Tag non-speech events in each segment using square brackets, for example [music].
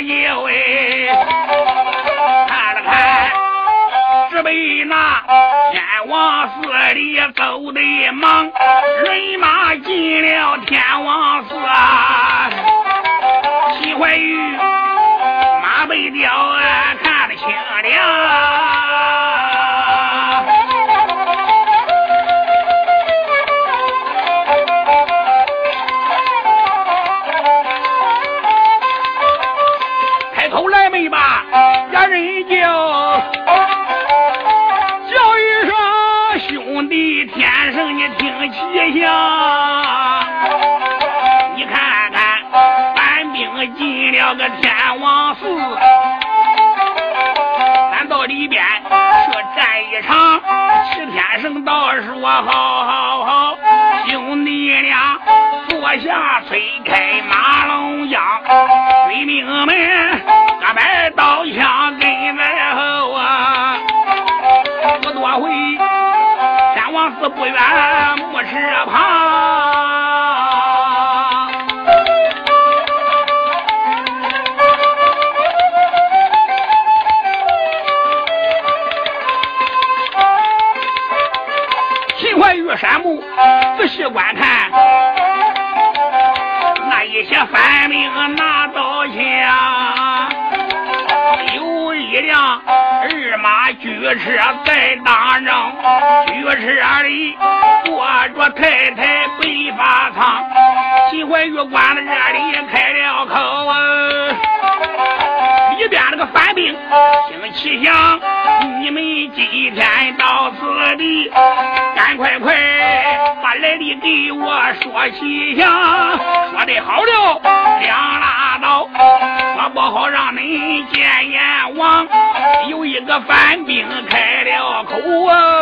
一位看了看。只被那天王寺里走的忙，人马进了天王寺，啊说：好好好，兄弟俩坐下，吹开马龙江，军民们各摆刀枪跟在后啊，不多会，天王寺不远。是旁，关在这里开了口啊，里边那个反兵听奇响，你们今天到此地，赶快快把来历给我说奇响，说的好了两拉倒，说不好让恁见阎王。有一个反兵开了口啊，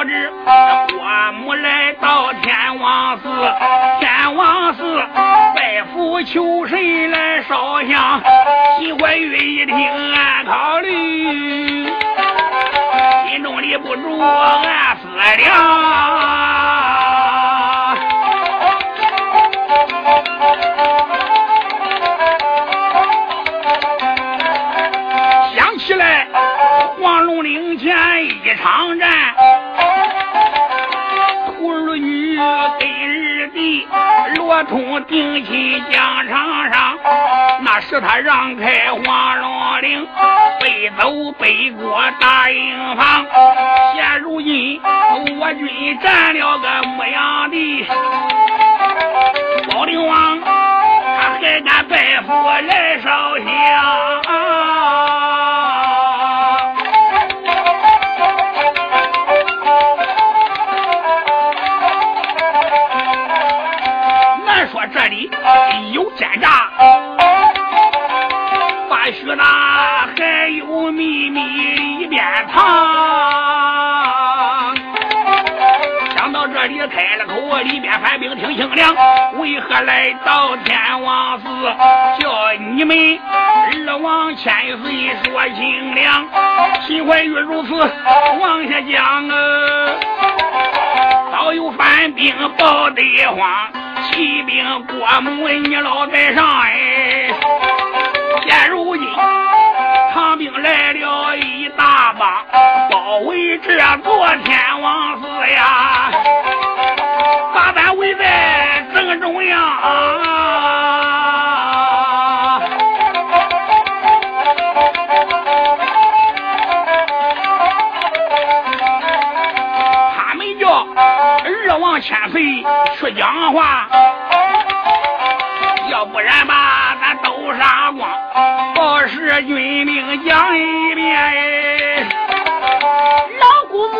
俺保着郭母来到天王寺，天王寺。拜佛求神来烧香，秦怀玉一听俺考虑，心中里不住暗思量。罗通定亲疆场上，那时他让开黄龙岭，背走北国大营房。现如今我军占了个牧羊地，保灵王他还敢拜佛来烧香。许那还有秘密里边藏。想到这里开了口，里边反兵听清凉，为何来到天王寺？叫你们二王千岁说清凉。秦怀玉如此往下讲啊，早有反兵报得慌。骑兵郭母，你老在上哎！现如今唐兵来了一大帮，包围这座天王寺呀，把咱围在正中央。他们叫二王千岁去讲话，要不然吧，报是军令讲一遍。老姑母，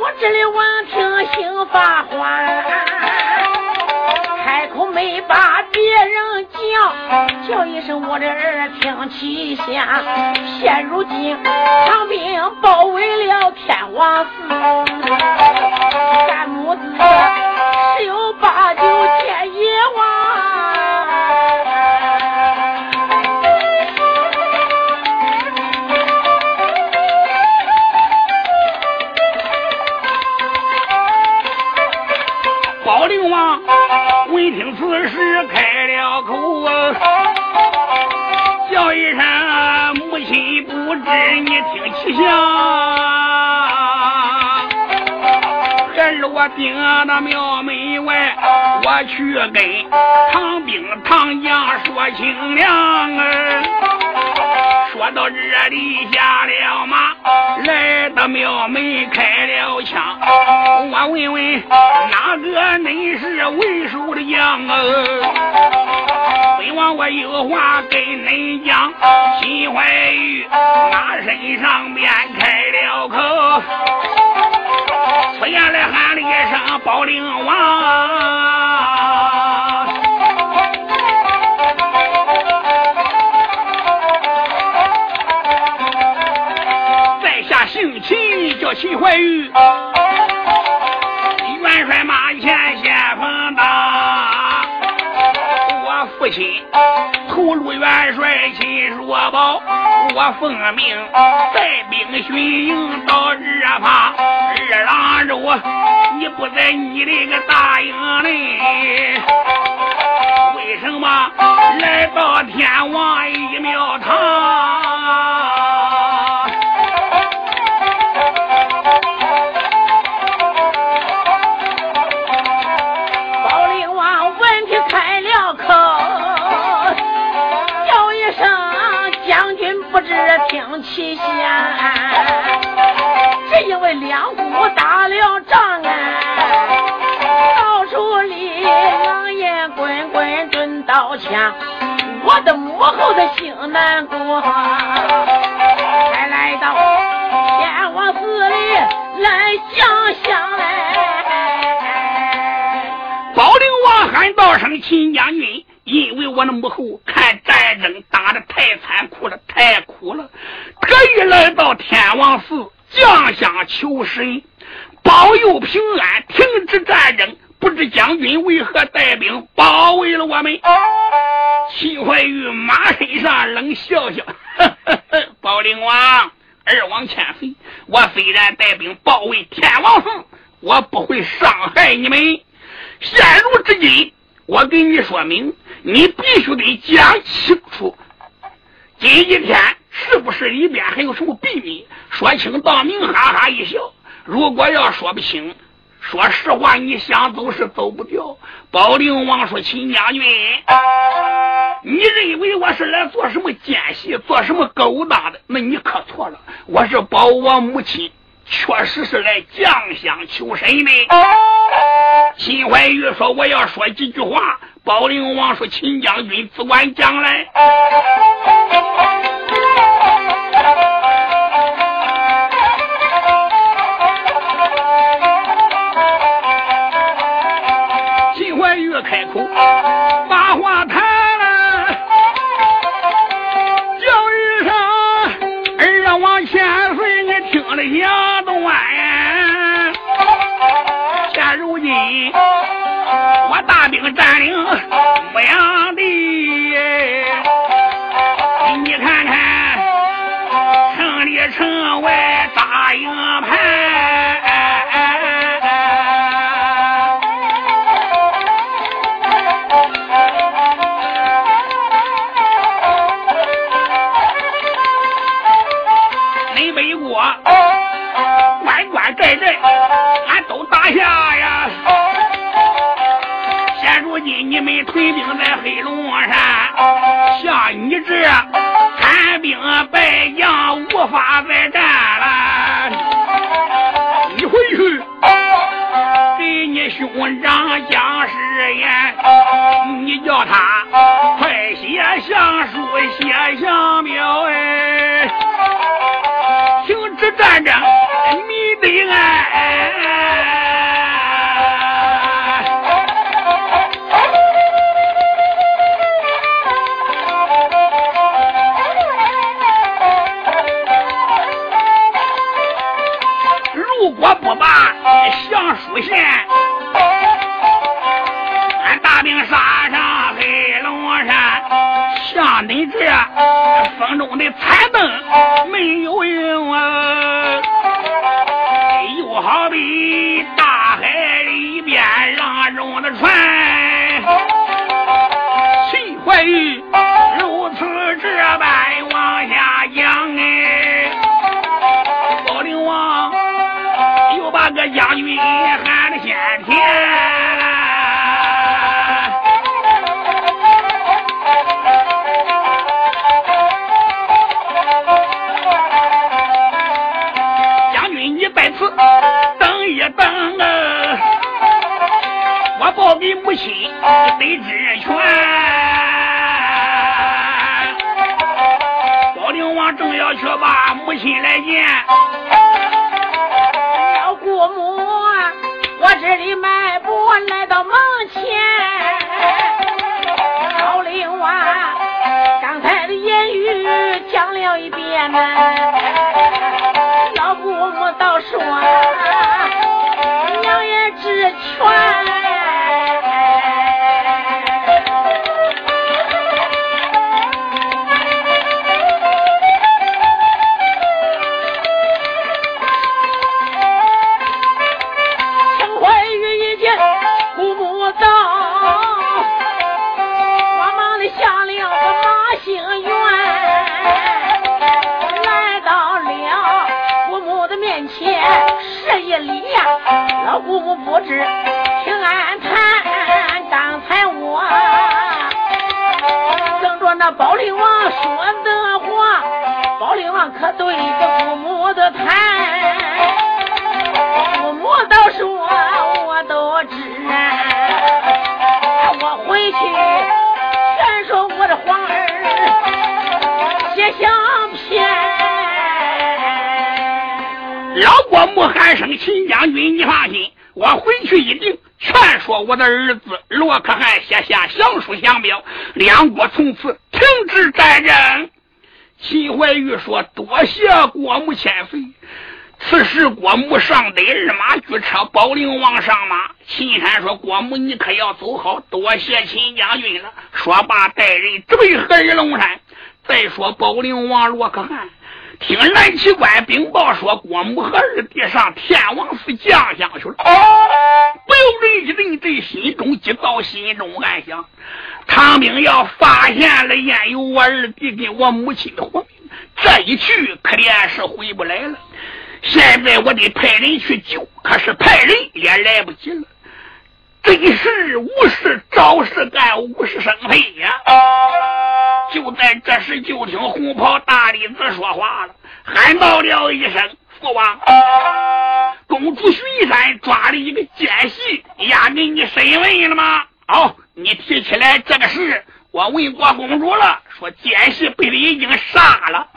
我这里闻听心发慌，开口没把别人叫，叫一声我的儿听其响。现如今唐兵包围了天王寺，庙门外，我去跟唐兵唐将说清凉啊。说到这里下了马，来到庙门开了枪。我问问哪个恁是为首的将啊？本王我有话跟恁讲，秦怀玉马身上边开了口。出言来喊了一声保灵王，在下姓秦，叫秦怀玉，元帅马前先锋当，我父亲头路元帅秦说宝，我奉命带兵巡营到日趴。二郎肉，你不在你的个大营里，为什么来到天王一庙堂？难过，才来到天王寺里来降香来。宝灵王喊道声秦将军，因为我的母后看战争打的太残酷了，太苦了，特意来到天王寺。降香求神，保佑平安，停止战争。不知将军为何带你们。现如至今，我跟你说明，你必须得讲清楚。今一天是不是里边还有什么秘密？说清道明，哈哈一笑。如果要说不清，说实话，你想走是走不掉。宝灵王说：“秦将军，你认为我是来做什么奸细，做什么勾当的？那你可错了。我是保我母亲，确实是来降香求神的。”秦怀玉说：“我要说几句话。”宝灵王说：“秦将军只管讲来。”秦怀玉开口我大兵占领兵在黑龙山，像你这残兵败将，无法再战车，保灵王上马。秦山说：“郭母，你可要走好，多谢秦将军了。”说罢，带人直奔黑龙山。再说保灵王罗可汗。听蓝旗官禀报说，郭母和二弟上天王寺降香去了。哦不由人一阵阵心中急躁，心中暗想：唐兵要发现了焉有我二弟跟我母亲的活命，这一去可怜是回不来了。现在我得派人去救，可是派人也来不及了。真是无事找事干，无事生非呀！就在这时，就听红袍大弟子说话了，喊道了一声：“父王，公主巡山抓了一个奸细，押给你审问了吗？”好，你提起来这个事，我问过公主了，说奸细被人已经杀了。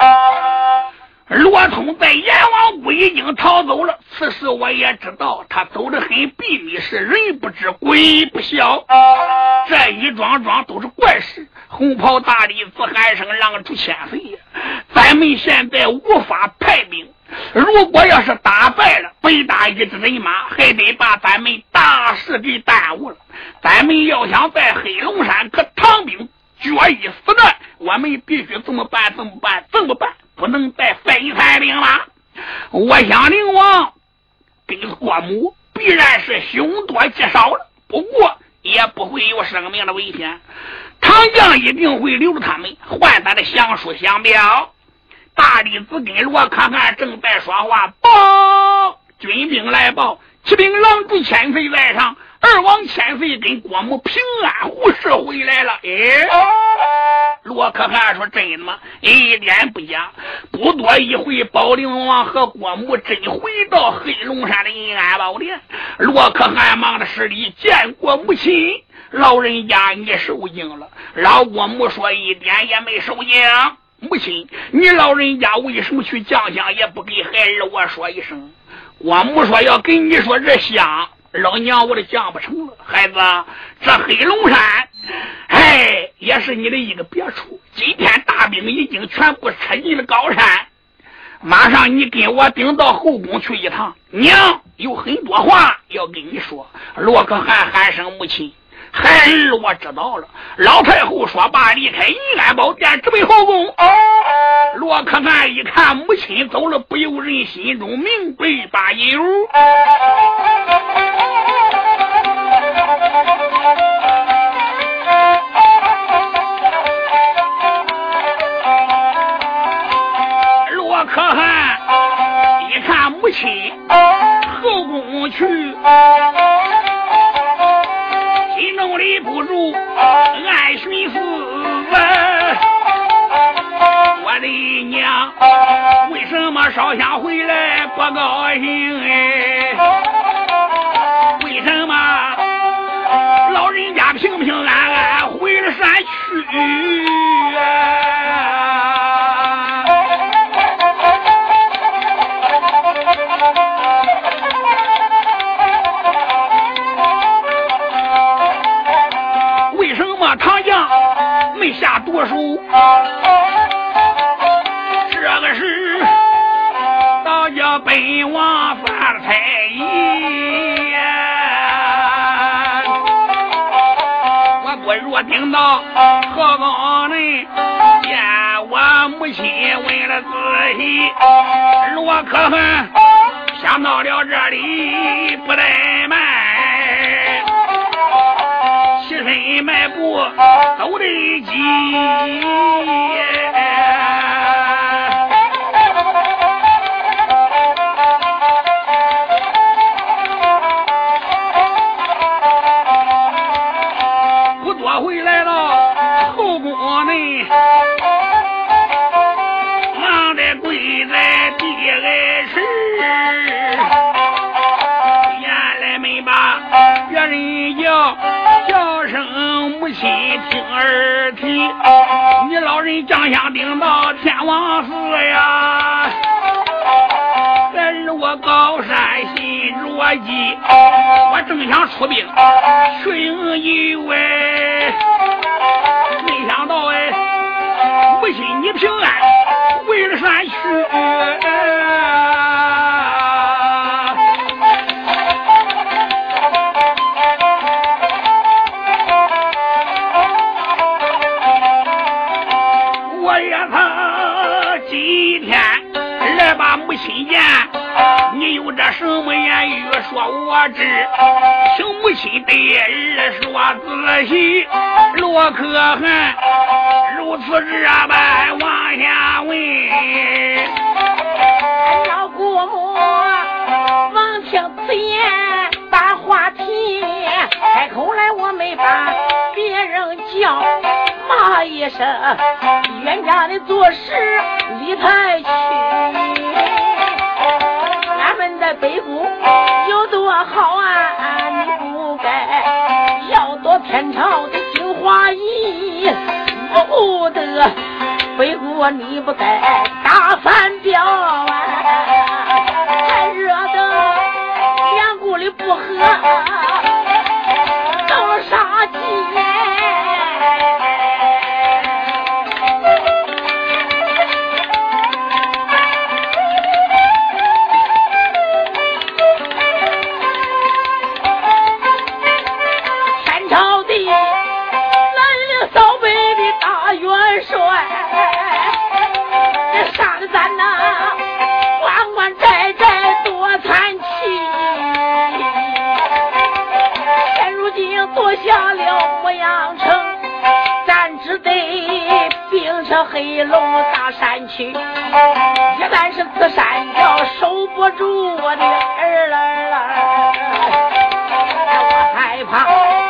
罗通在阎王谷已经逃走了，此事我也知道，他走得很秘密，是人不知鬼不晓。这一桩桩都是怪事。红袍大弟子喊声：“让出千岁！咱们现在无法派兵，如果要是打败了北大一支人马，还得把咱们大事给耽误了。咱们要想在黑龙山和唐兵决一死战，我们必须怎么办，怎么办，怎么办。”不能再废残兵了。我想灵王跟郭母必然是凶多吉少了，不过也不会有生命的危险。唐将一定会留着他们，换他的降书降表。大弟子跟罗可汗正在说话，报军兵来报，启禀郎主千岁在上，二王千岁跟郭母平安无事回来了。哎。罗可汗说：“真的吗？一点不假。”不多一会，宝灵王和郭母真回到黑龙山的银安宝殿。罗可汗忙着施礼，见过母亲。老人家，你受惊了。老郭母说：“一点也没受惊。”母亲，你老人家为什么去降香，也不给孩儿我说一声？我没说：“要跟你说这香。”老娘，我都讲不成了，孩子，这黑龙山，哎，也是你的一个别处。今天大兵已经全部撤进了高山，马上你跟我顶到后宫去一趟。娘有很多话要跟你说。洛克汗喊声母亲。孩儿，我知道了。老太后说罢，离开银安宝殿，直奔后宫。罗可汗一看母亲走了，不由人心中明白八有。罗可汗一看母亲后宫去。弄里不如俺寻思，我的娘为什么烧香回来不高兴？哎，为什么老人家平平安安回了山去？我说，这个是大家本王犯了差意，我不若听到何方人见我母亲问了仔细，我可恨想到了这里不怠迈步走得急，听儿提，你老人将相顶到天王寺呀！孩儿我高山心着急，我正想出兵去迎一位，没想到哎，母亲你平安回了山去。说我知，请母亲对儿说仔细。罗可汗如此这般往下问，老姑母闻听此言把话题开口来，我没把别人叫，骂一声冤家的做事离太去。在北部有多好啊！你不该要夺天朝的精华衣，不得北国你不该打反表啊！还惹得两股里不和今夺下了牧羊城，咱只得兵车黑龙大山去。一旦是此山要守不住我的儿儿，我害怕。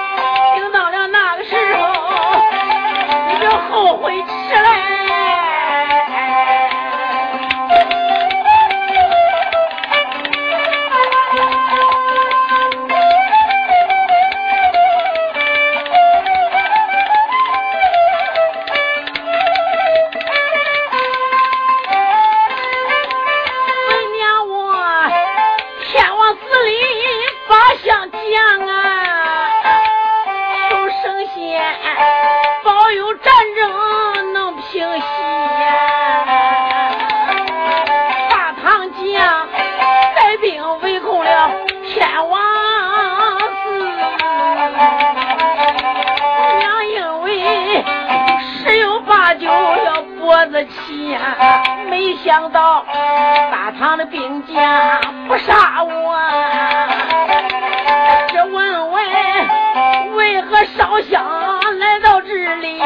想到大唐的兵将不杀我，这问问为何烧香来到这里？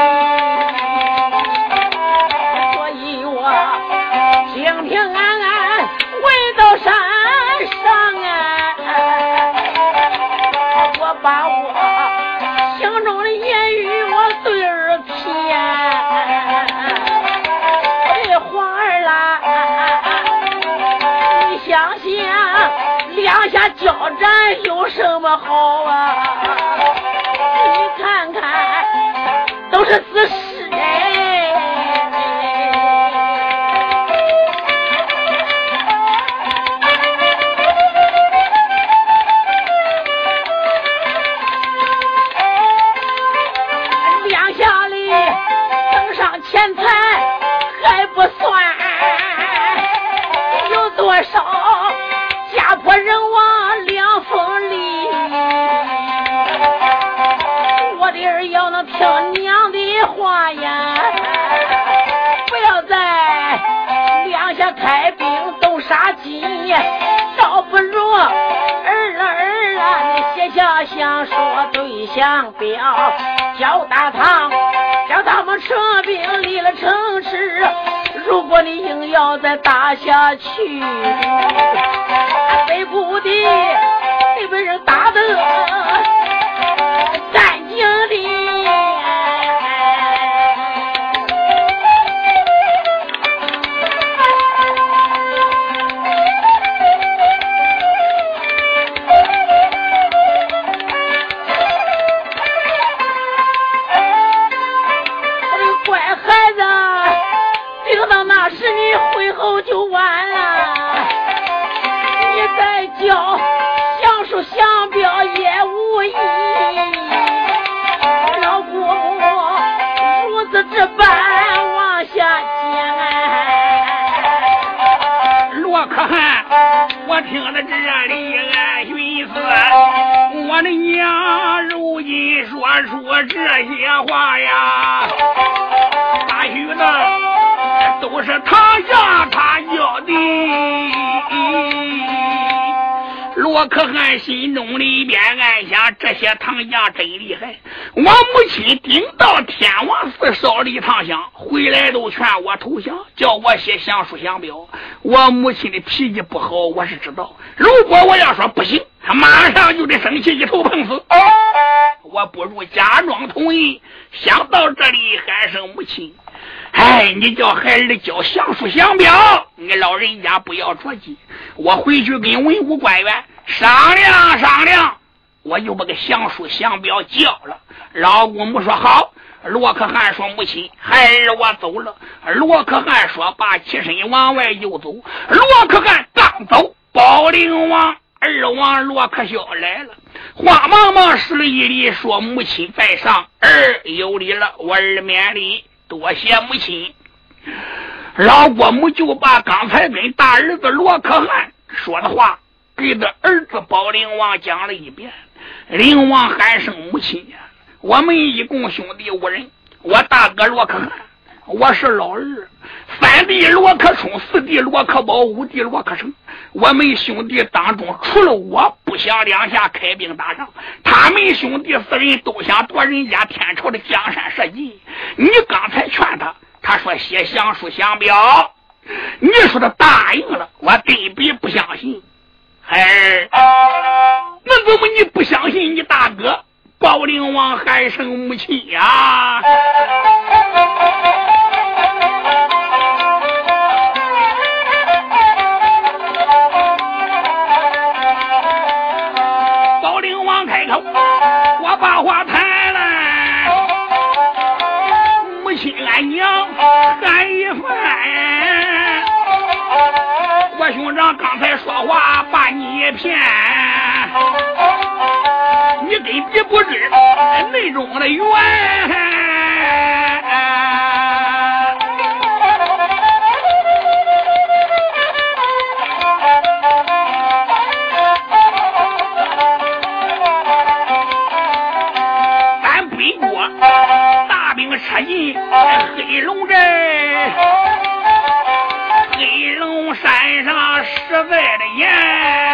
上下交战有什么好啊？你看看，都是死尸你，倒不如儿啊儿啊，你写下想说对象表，叫大唐叫他们撤兵离了城池。如果你硬要再打下去，北部的得被人打得我写降书降表。我母亲的脾气不好，我是知道。如果我要说不行，他马上就得生气，一头碰死。我不如假装同意。想到这里，喊声母亲。哎，你叫孩儿交降书降表，你老人家不要着急，我回去跟文武官员商量商量，我就把个降书降表交了。老姑母说好。罗可汗说：“母亲，孩儿我走了。”罗可汗说：“把起身往外就走。”罗可汗刚走，保灵王二王罗可孝来了，慌忙忙施了一礼，说：“母亲在上，儿有礼了，我儿免礼。”多谢母亲，老国母就把刚才跟大儿子罗可汗说的话给他儿子保灵王讲了一遍。灵王喊声母亲呀，我们一共兄弟五人，我大哥罗可汗，我是老二，三弟罗可冲，四弟罗可宝，五弟罗可成。我们兄弟当中，除了我不想两下开兵打仗，他们兄弟四人都想夺人家天朝的江山社稷。你刚才劝他，他说写降书降表，你说他答应了，我根本不相信。孩儿，那怎么你不相信你大哥？宝灵王喊声母亲呀！宝灵王开口，我把话谈了。母亲，俺娘喊一番。我兄长刚才说话把你骗，你根本不知内中的缘。咱北国大兵撤进黑龙镇。黑龙山上实在的严。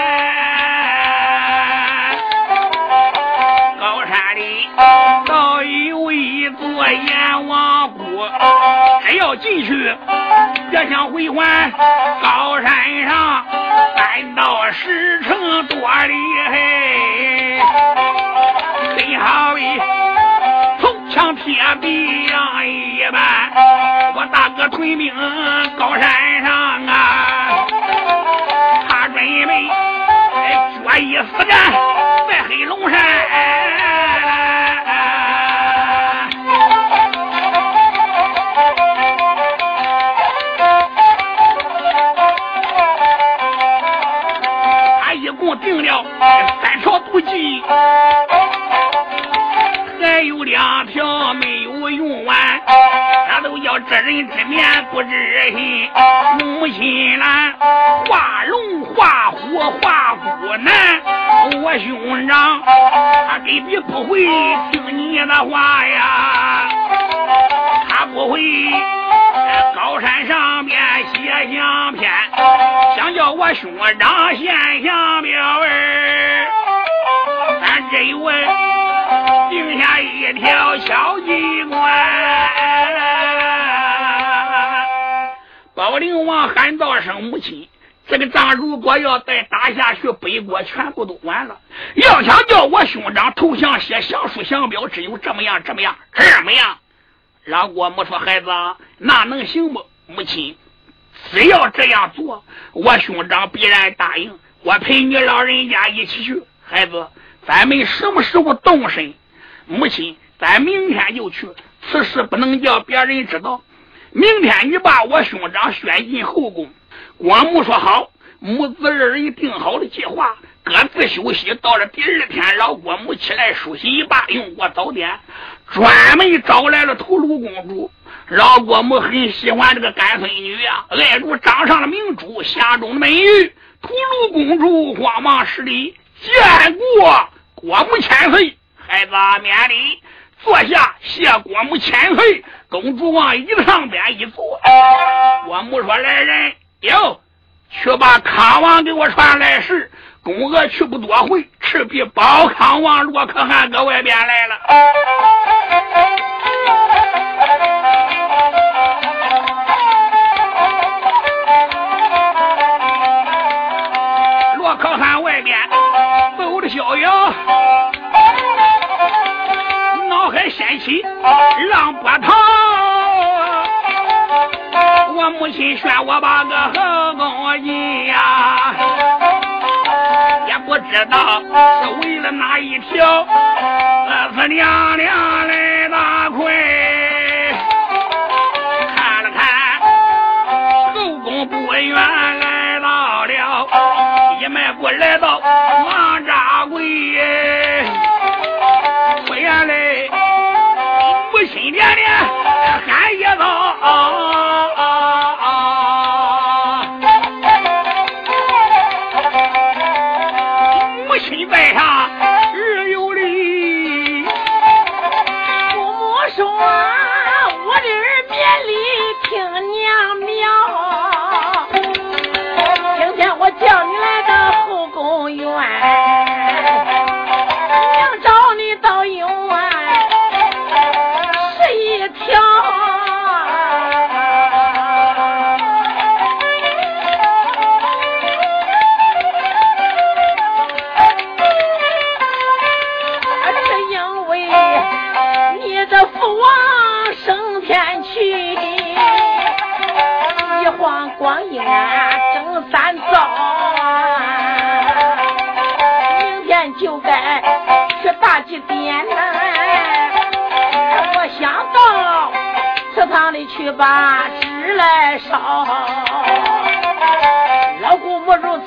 我阎王谷，只要进去，别想回还。高山上三到石城多厉害，真好比铜墙铁壁样一般。我大哥屯兵高山上啊，他准备决一死战在黑龙山。三条毒计，还有两条没有用完，他都叫知人知面不知心。母亲兰画龙画虎画虎难，我兄长他根本不会听你的话呀，他不会。高山上边写相片，想叫我兄长现相表儿，咱这位定下一条小机关。宝灵王喊道声母亲，这个仗如果要再打下去，北国全部都完了。要想叫我兄长投降，写降书降表，只有这么样，这么样，这么样。老郭母说：“孩子，那能行不？母亲，只要这样做，我兄长必然答应。我陪你老人家一起去。孩子，咱们什么时候动身？母亲，咱明天就去。此事不能叫别人知道。明天你把我兄长选进后宫。”郭母说：“好。”母子二人定好了计划，各自休息。到了第二天，老郭母起来梳洗一罢，用过早点，专门找来了屠戮公主。老郭母很喜欢这个干孙女呀，爱如掌上的明珠，匣中的美玉。屠戮公主慌忙施礼，见过郭母千岁。孩子免礼，坐下，谢郭母千岁。公主往椅子上边一坐，郭母说：“来人，哟。”去把康王给我传来时，宫娥去不多回，赤壁保康王罗可汗搁外边来了。罗可汗外边走的逍遥，起浪波涛。我母亲劝我把个后宫进呀，也不知道是为了哪一条。我是娘娘来打亏，看了看后宫不远来到了，一迈步来到三遭，明天就该去大祭奠。我想到祠堂里去把纸来烧，老姑母如此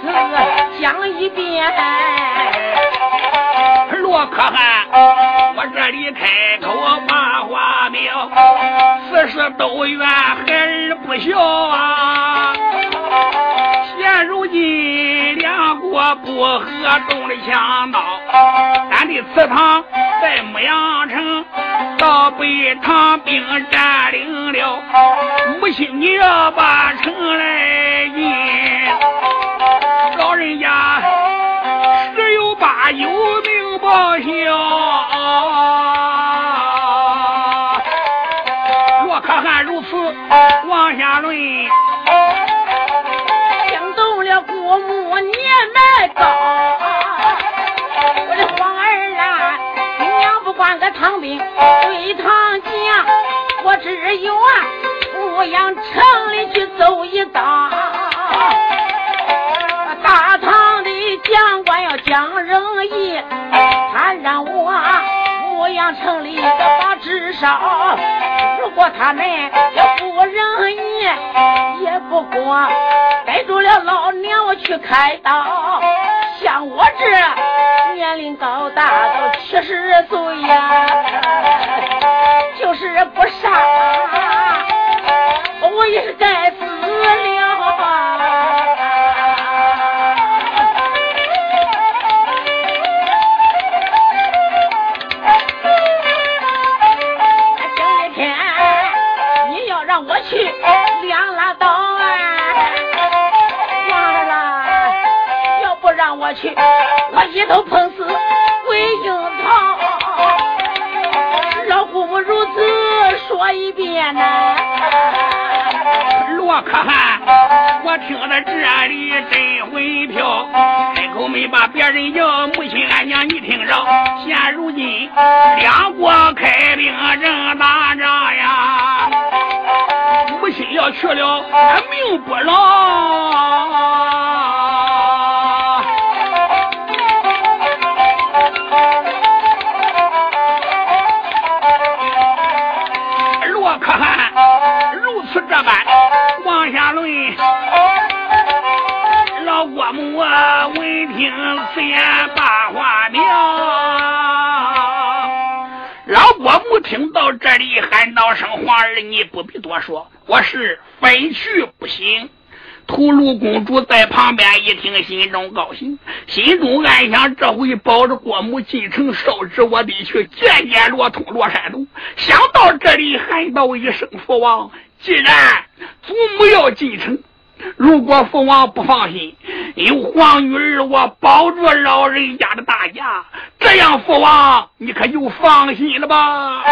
讲一遍。罗可汗，我这里开口骂话明，此事都怨孩儿不孝啊。过河东的强盗，俺的祠堂在牧羊城，到北唐兵占领了，母亲你要把城来进，老人家十有八九命报效。唐兵对堂讲，我只有啊，牧阳城里去走一遭。大唐的将官要讲仁义，他让我牧阳城里的把至少，如果他们要不仁义，也不过逮住了老娘我去开刀。像我这年龄高大都七十岁呀，就是不杀，我也是该死了。今天你要让我去两拉刀让我去，我一头碰死回营堂。老姑母如此说一遍呐、罗可汗，我听到这里真回票，开口没把别人叫，母亲俺娘你听着，现如今两国开兵正打仗呀，母亲要去了，俺命不牢。闻听此言把话明。老郭母听到这里，喊道声：“皇儿，你不必多说，我是非去不行。”屠戮公主在旁边一听，心中高兴，心中暗想：这回保着郭母进城烧纸，我得去见见罗通、罗山东。想到这里，喊道一声：“父王，既然祖母要进城，如果父王不放心，有皇女儿我保住老人家的大家，这样父王你可就放心了吧？”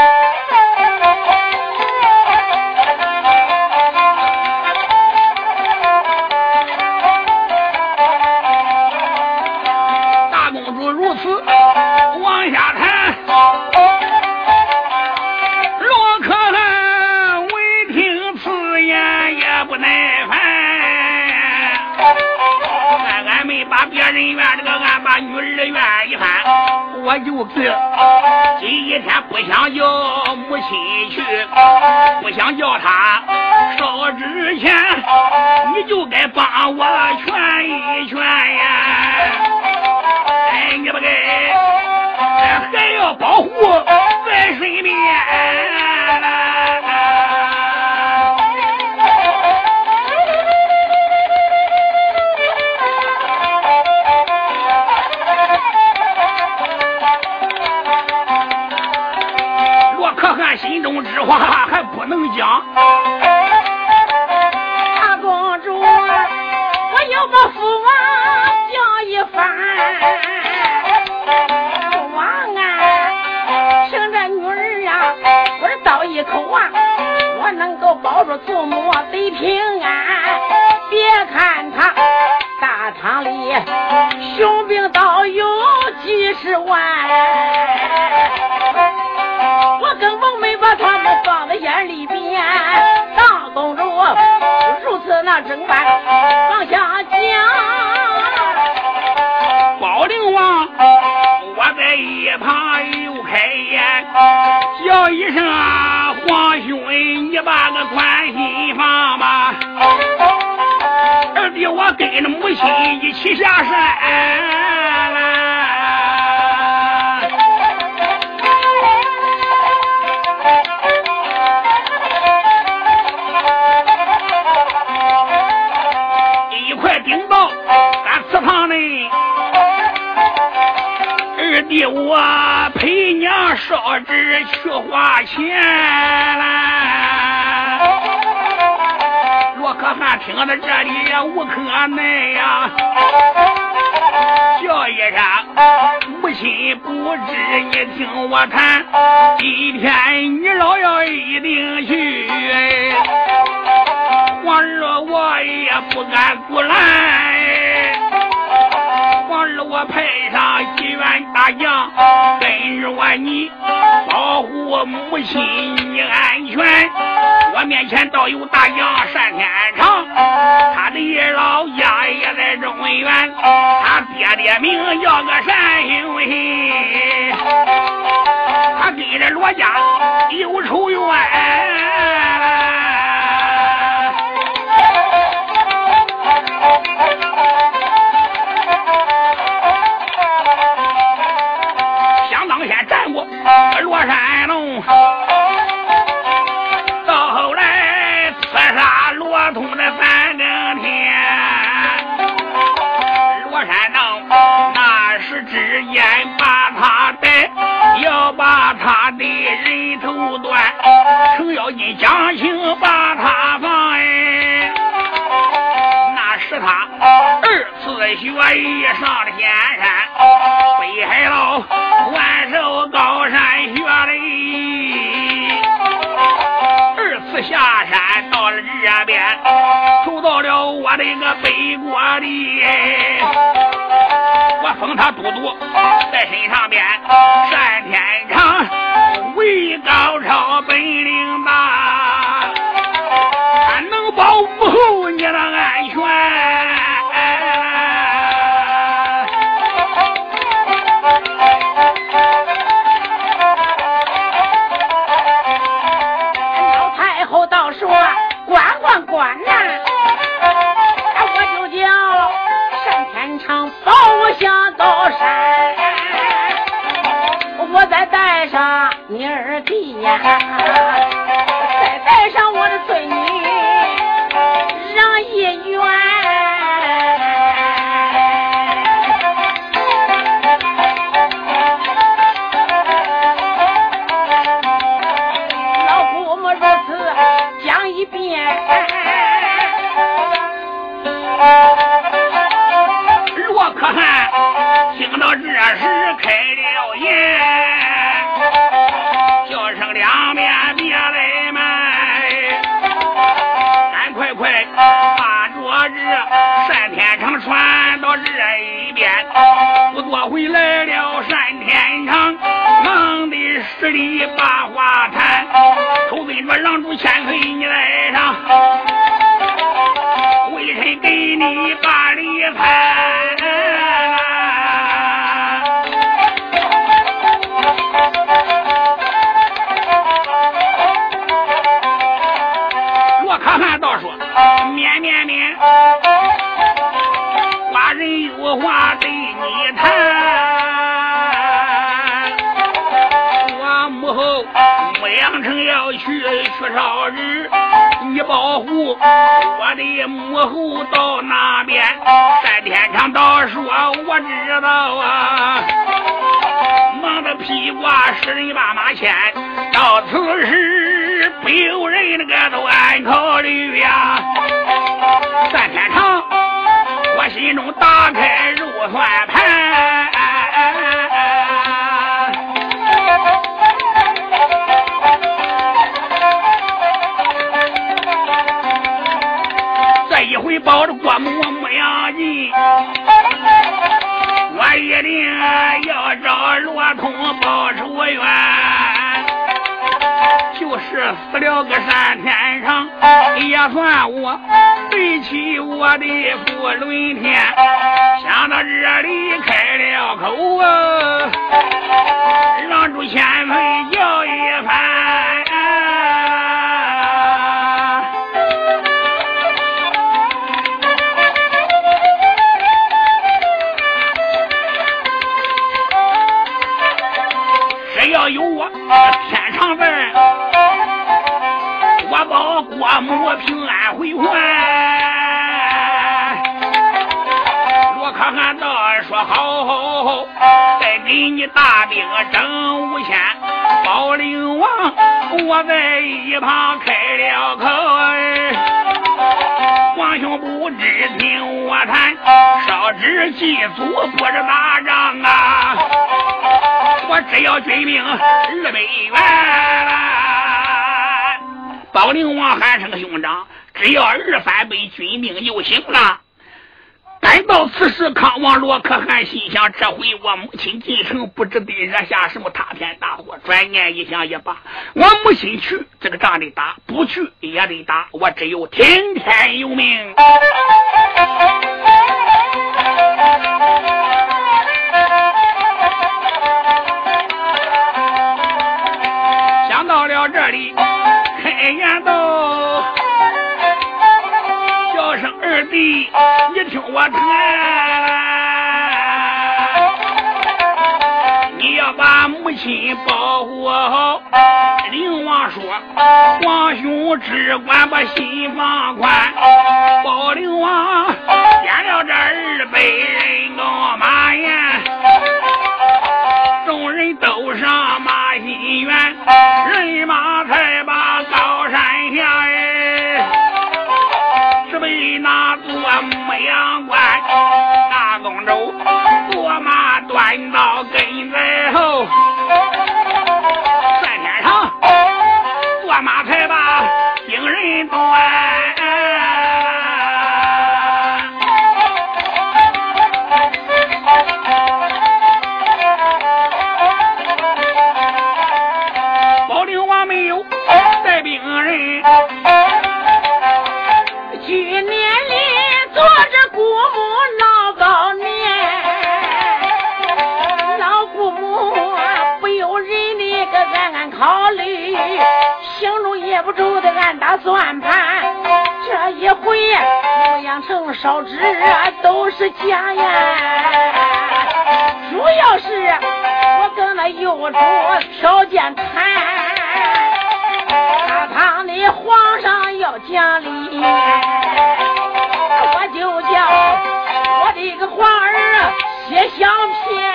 女儿愿一番，我就是今一天不想叫母亲去，不想叫她烧纸钱，你就该帮我劝一劝呀。哎，你不该，还要保护在身边。心中之话 [laughs] 还不能讲，大公主，我要把父王讲一番。父王啊，凭着女儿啊，我这倒一口啊，我能够保住祖母得平安。别看他大堂里雄兵倒有几十万，往下讲。保灵王，我在一旁又开言，叫一声啊皇兄，你把个关心放吧。二弟，我跟着母亲一起下山替我陪娘烧纸去花钱了。罗可汗听到这里也无可奈呀，叫一声母亲不知，你听我谈，今天你老要一定去，皇儿我也不敢阻拦。儿我派上一员大将跟着我，你保护我母亲你安全。我面前倒有大将单天长，他的老家也在中原，他爹爹名叫个单兴信，他跟着罗家有仇怨。三更天。罗山道那时之间把他逮，要把他的人头断。程咬金将情把他放哎，那是他二次学艺上了仙山，北海道的个北国里，我封他都督在身上边，单天长为高超本领大，他能保护你的安全。中打开肉算盘。这一回抱着郭母没养紧，我一定要找罗通报仇冤。就是死了个单天上，也算我背起我的福伦天。想到这里开了口啊，让主千岁叫一番。只要有我天长在，我保郭母平安回还。好，好，好，再给你大兵整五千，保灵王我在一旁开了口。皇兄不知听我谈，烧纸祭祖不是打仗啊！我只要军兵二百元，保灵王喊声兄长，只要二三百军命就行了。赶到此时，康王罗可汗心想：这回我母亲进城，不知得惹下什么塌天大祸。转念一想，也罢，我母亲去，这个仗得打；不去也得打。我只有听天由命。想到了这里，开言道：“二弟。”你听我谈，你要把母亲保护好。灵王说：“皇兄只管把心放宽。”保灵王点了这二百人高马眼，众人都上马心园，人马马端到跟在后，不住的按打算盘，这一回牧羊城烧纸都是假呀，主要是我跟那幼主条件谈，大唐的皇上要讲理，我就叫我的个皇儿写相片。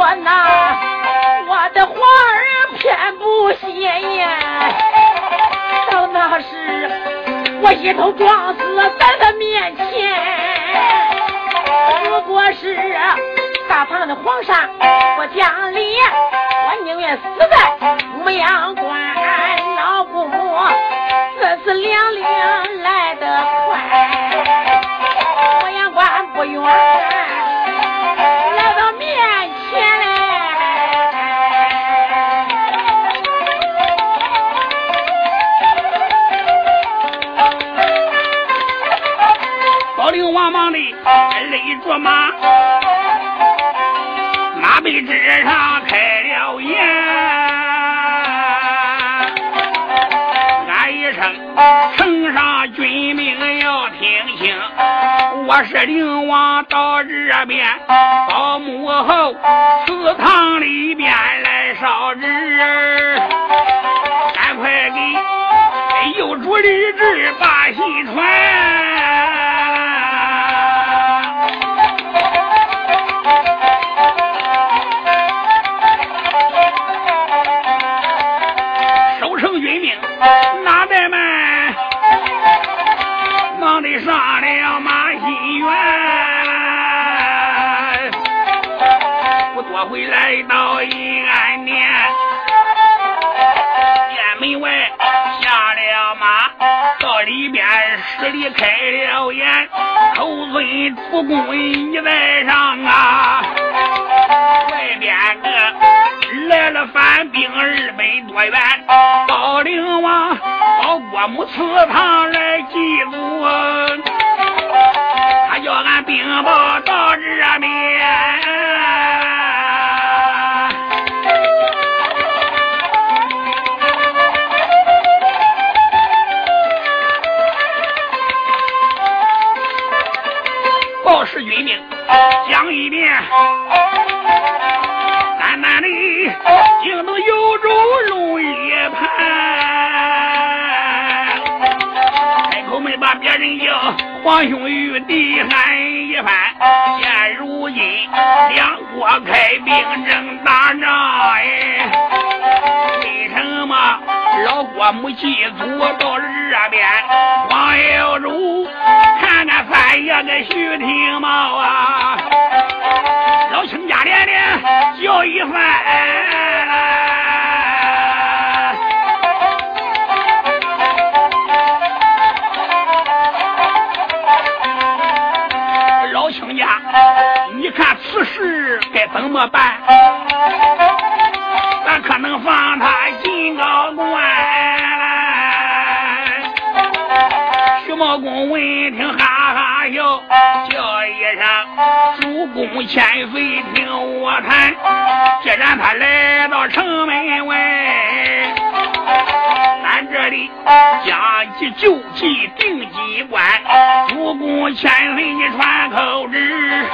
我那我的花儿偏不显呀，到那时我一头撞死在他面前。如果是大唐的皇上，不讲理，我宁愿死在牧羊关。老姑母，这次两令来得快，牧羊关不远。勒着马，马背之上开了眼，俺一声：“城上军兵要听清，我是灵王到这边，保母后祠堂里边来烧纸，赶快给幼主立志把信传。”哪在们忙得上了马新园，我多回来到阴安殿，殿门外下了马，到里边十里开了眼，头尊出宫你在上啊，外边个。来了反兵二百多员，保灵王到国母祠堂来祭祖，他叫俺兵报到皇兄玉帝喊一番。现如今两国开兵正打仗，哎，为什么老郭母祭祖到了这边？黄有主看看三爷的徐廷茂啊，老亲家连连叫一番。此事该怎么办？咱可能放他进高官。徐茂公闻听哈哈笑，叫一声：“主公千岁听我谈。”既然他来到城门外，咱这里将计就计定机关。主公千岁，你传口旨。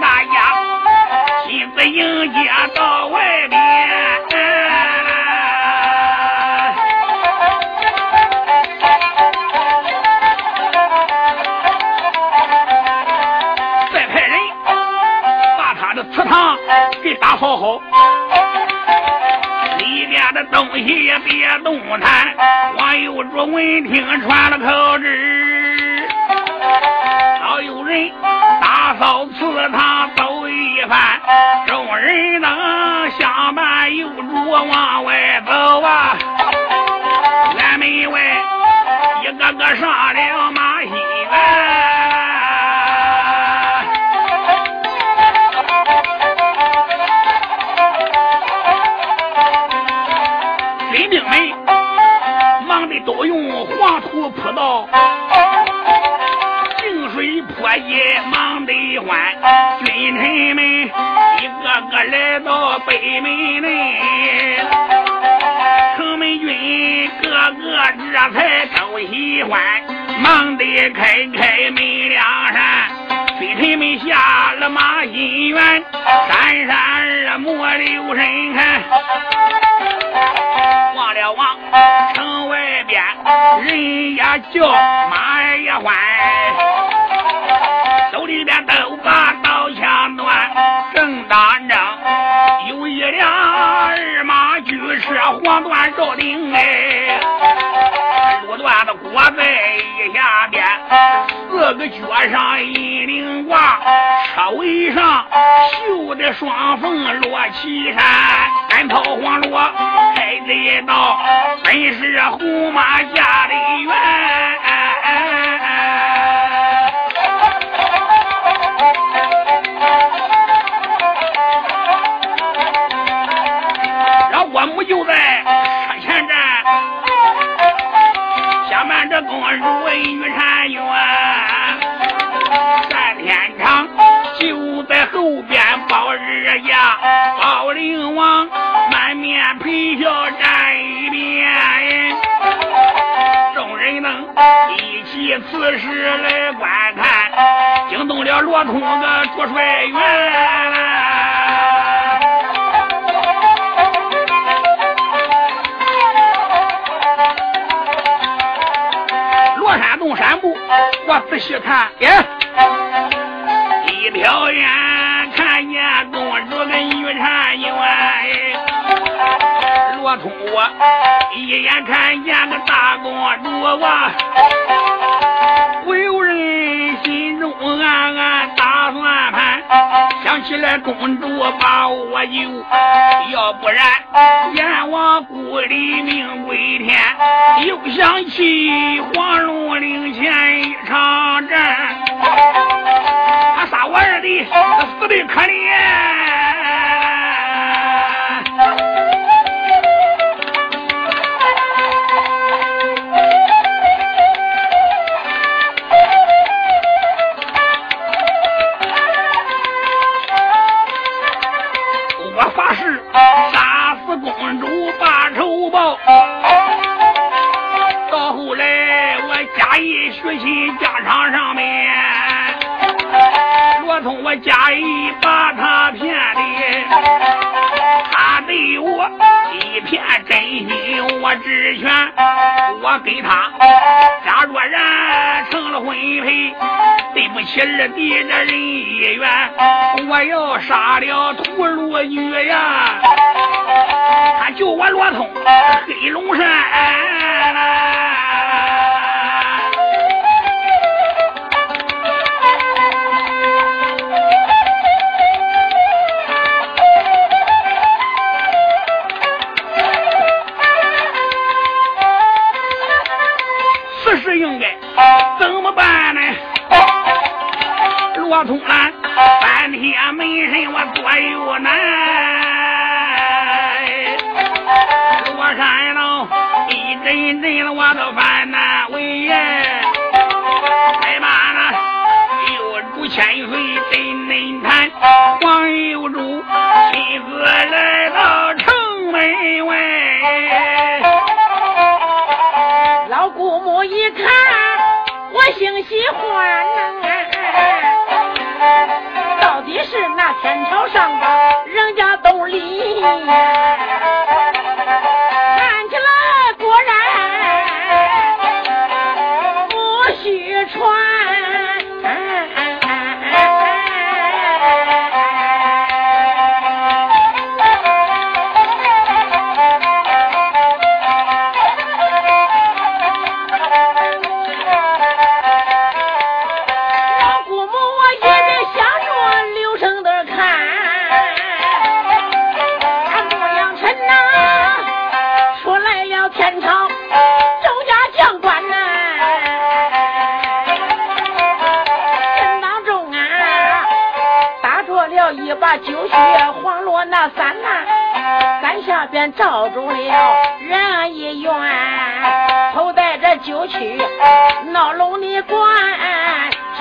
大家亲自迎接到外边，再派人把他的祠堂给打扫好，里边的东西也别动弹。王有主闻听传了口旨，早有人打扫祠堂走一番。众人等相伴有主往外走啊，院门外一个个上了马戏园，军兵们忙的都用黄土铺道。破夜忙得欢，君臣们一个个来到北门内，城门军个个这才都喜欢，忙得开开门两扇，君臣们下了马心园，闪闪儿莫留神看，望了望城外边人也叫马也欢。里边都把刀枪端，正当正有一辆二马驹车，黄缎罩顶哎，路段的裹在一下边，四个脚上银铃挂，车尾上绣的双凤落旗衫，单套黄罗开的道，本是胡马家的园。就在车前站，下面这公主玉婵娟，单天长就在后边包日家，包灵王满面陪笑站一边，众人等一起此时来观看，惊动了罗通个主帅员。山步，我仔细看，耶！一瞟眼看见公主跟玉婵媛，罗通我一眼看见个大公主我，不由人心中暗暗打算盘，想起来公主把我救，要不然阎王故里命归天，又想起黄龙岭前一场战，他杀我二弟死的可怜。习家常上面，罗通我假意把他骗的，他对我一片真心，我只权，我给他假若然成了婚配。对不起二弟这人一员，我要杀了屠戮女呀！他救我罗通黑龙山。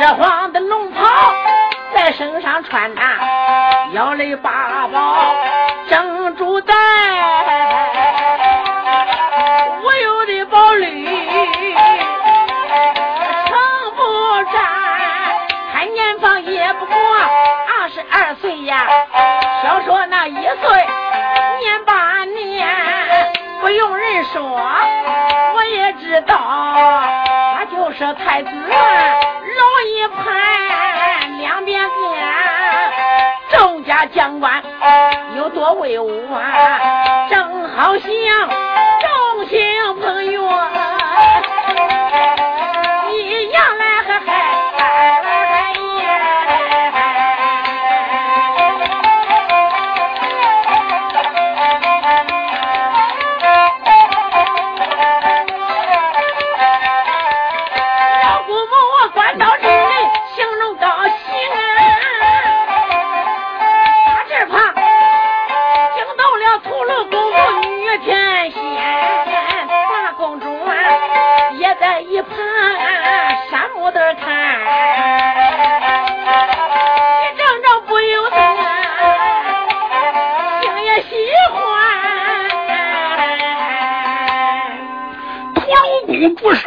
这黄的龙袍在身上穿呐，腰里八宝珍珠带，我有的宝绿成不沾，看年方也不过二十二岁呀，少说那一岁年把年。不。用人说，我也知道，他就是太子一排，两边边，众家将官有多威武啊，正好像众星捧月。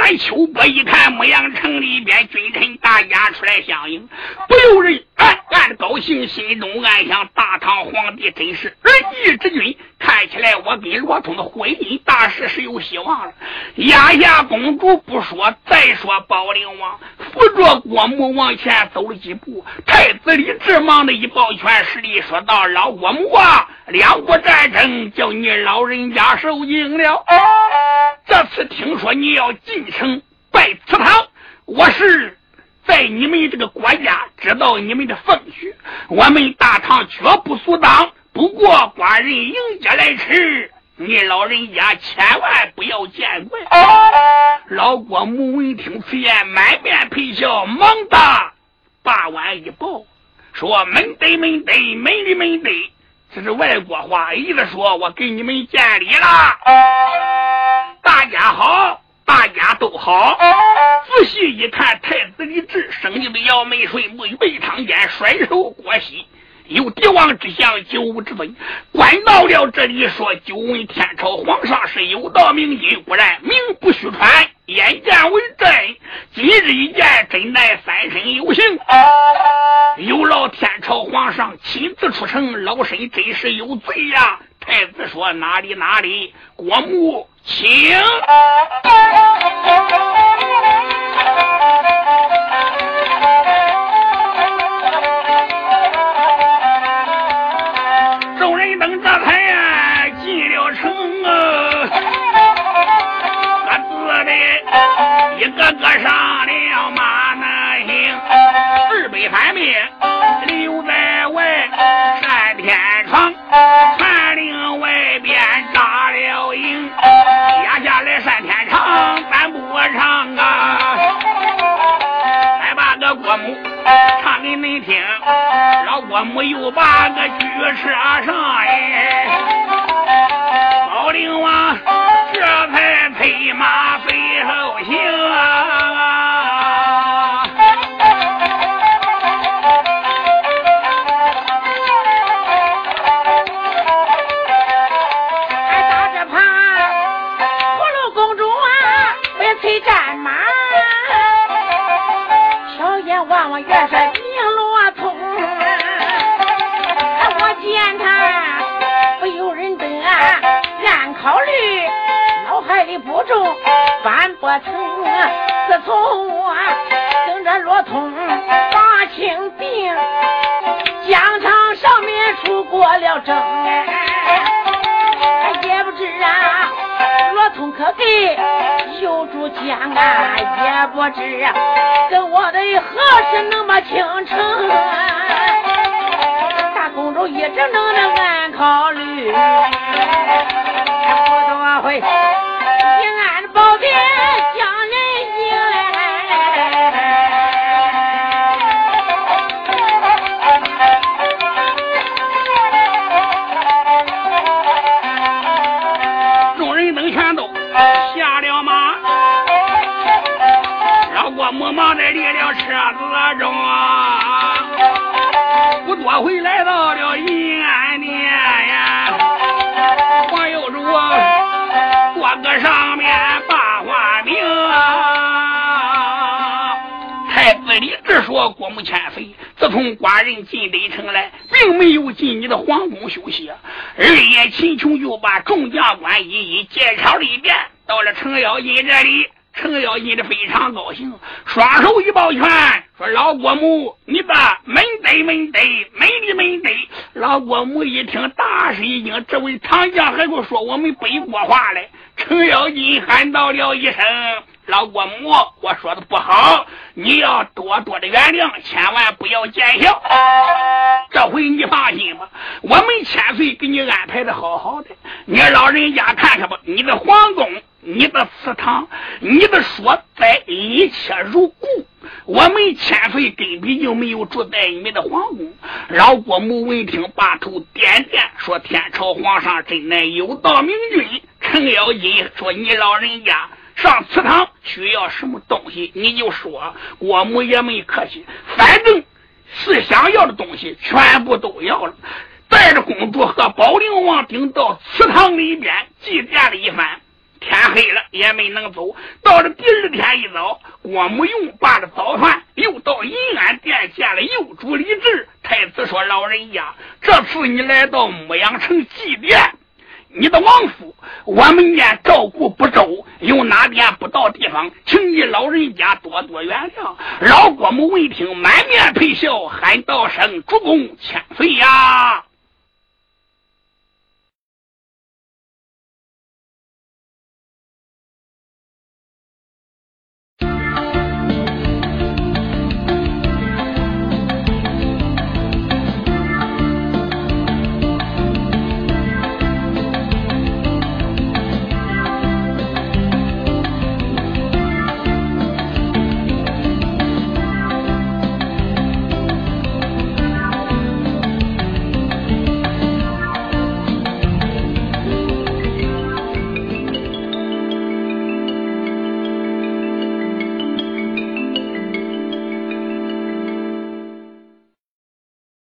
山秋波一看，牧羊城里边君臣大家出来相迎，不由人暗暗高兴，心中暗想：大唐皇帝真是仁义之君，看起来我跟罗通的婚姻大事是有希望了。压下公主不说，再说宝灵王扶着郭母往前走了几步，太子李治忙的一抱拳施礼，说道：“老郭母啊，两国战争叫你老人家受惊了。”这次听说你要进城拜祠堂，我是在你们这个国家知道你们的风许，我们大唐绝不阻挡。不过寡人迎接来迟，你老人家千万不要见怪。老郭母闻听此言，满面陪笑，忙的把碗一抱，说：“门得门得，门里门得。”这是外国话，意思说我给你们见礼了。大家好，大家都好。仔细一看，太子李治生的要眉顺，目背堂间，甩手过膝，有帝王之相，九五之尊。官到了这里，说：“久闻天朝皇上是有道明君，果然名不虚传，眼见为真。今日一见，真乃三生有幸。有劳天朝皇上亲自出城，老身真是有罪呀。”太子说：“哪里哪里，国母请。众人等着太阳进了城啊各自的一个个上恁听，老国母又把个举车上哎，老灵王这才催马飞后行啊！休息。二爷秦琼就把众将官一一介绍了一遍，到了程咬金这里，程咬金的非常高兴，双手一抱拳，说：“老国母，你把门得门得，门里门得。”老国母一听，大吃一惊，这位唐将还给我说我们北国话嘞。程咬金喊道了一声：“老国母，我说的不好，你要多多的原谅，千万不要见笑。这回你放心吧，我们千岁给你安排的好好的。你老人家看看吧，你的皇宫、你的祠堂、你的所在，一切如故。我们千岁根本就没有住在你们的皇宫。”老国母闻听，把头点点，说：“天朝皇上真乃有道明君。”程咬金说：“你老人家。”上祠堂需要什么东西，你就说。国母也没客气，反正是想要的东西，全部都要了。带着公主和保灵王顶到祠堂里边祭奠了一番。天黑了也没能走。到了第二天一早，郭母用罢了早饭，又到银安殿见了幼主李治。太子说：“老人家，这次你来到牧羊城祭奠。”你的王府，我们家照顾不周，有哪点不到地方，请你老人家多多原谅。老郭母闻听，满面陪笑，喊道声：“主公千岁呀！”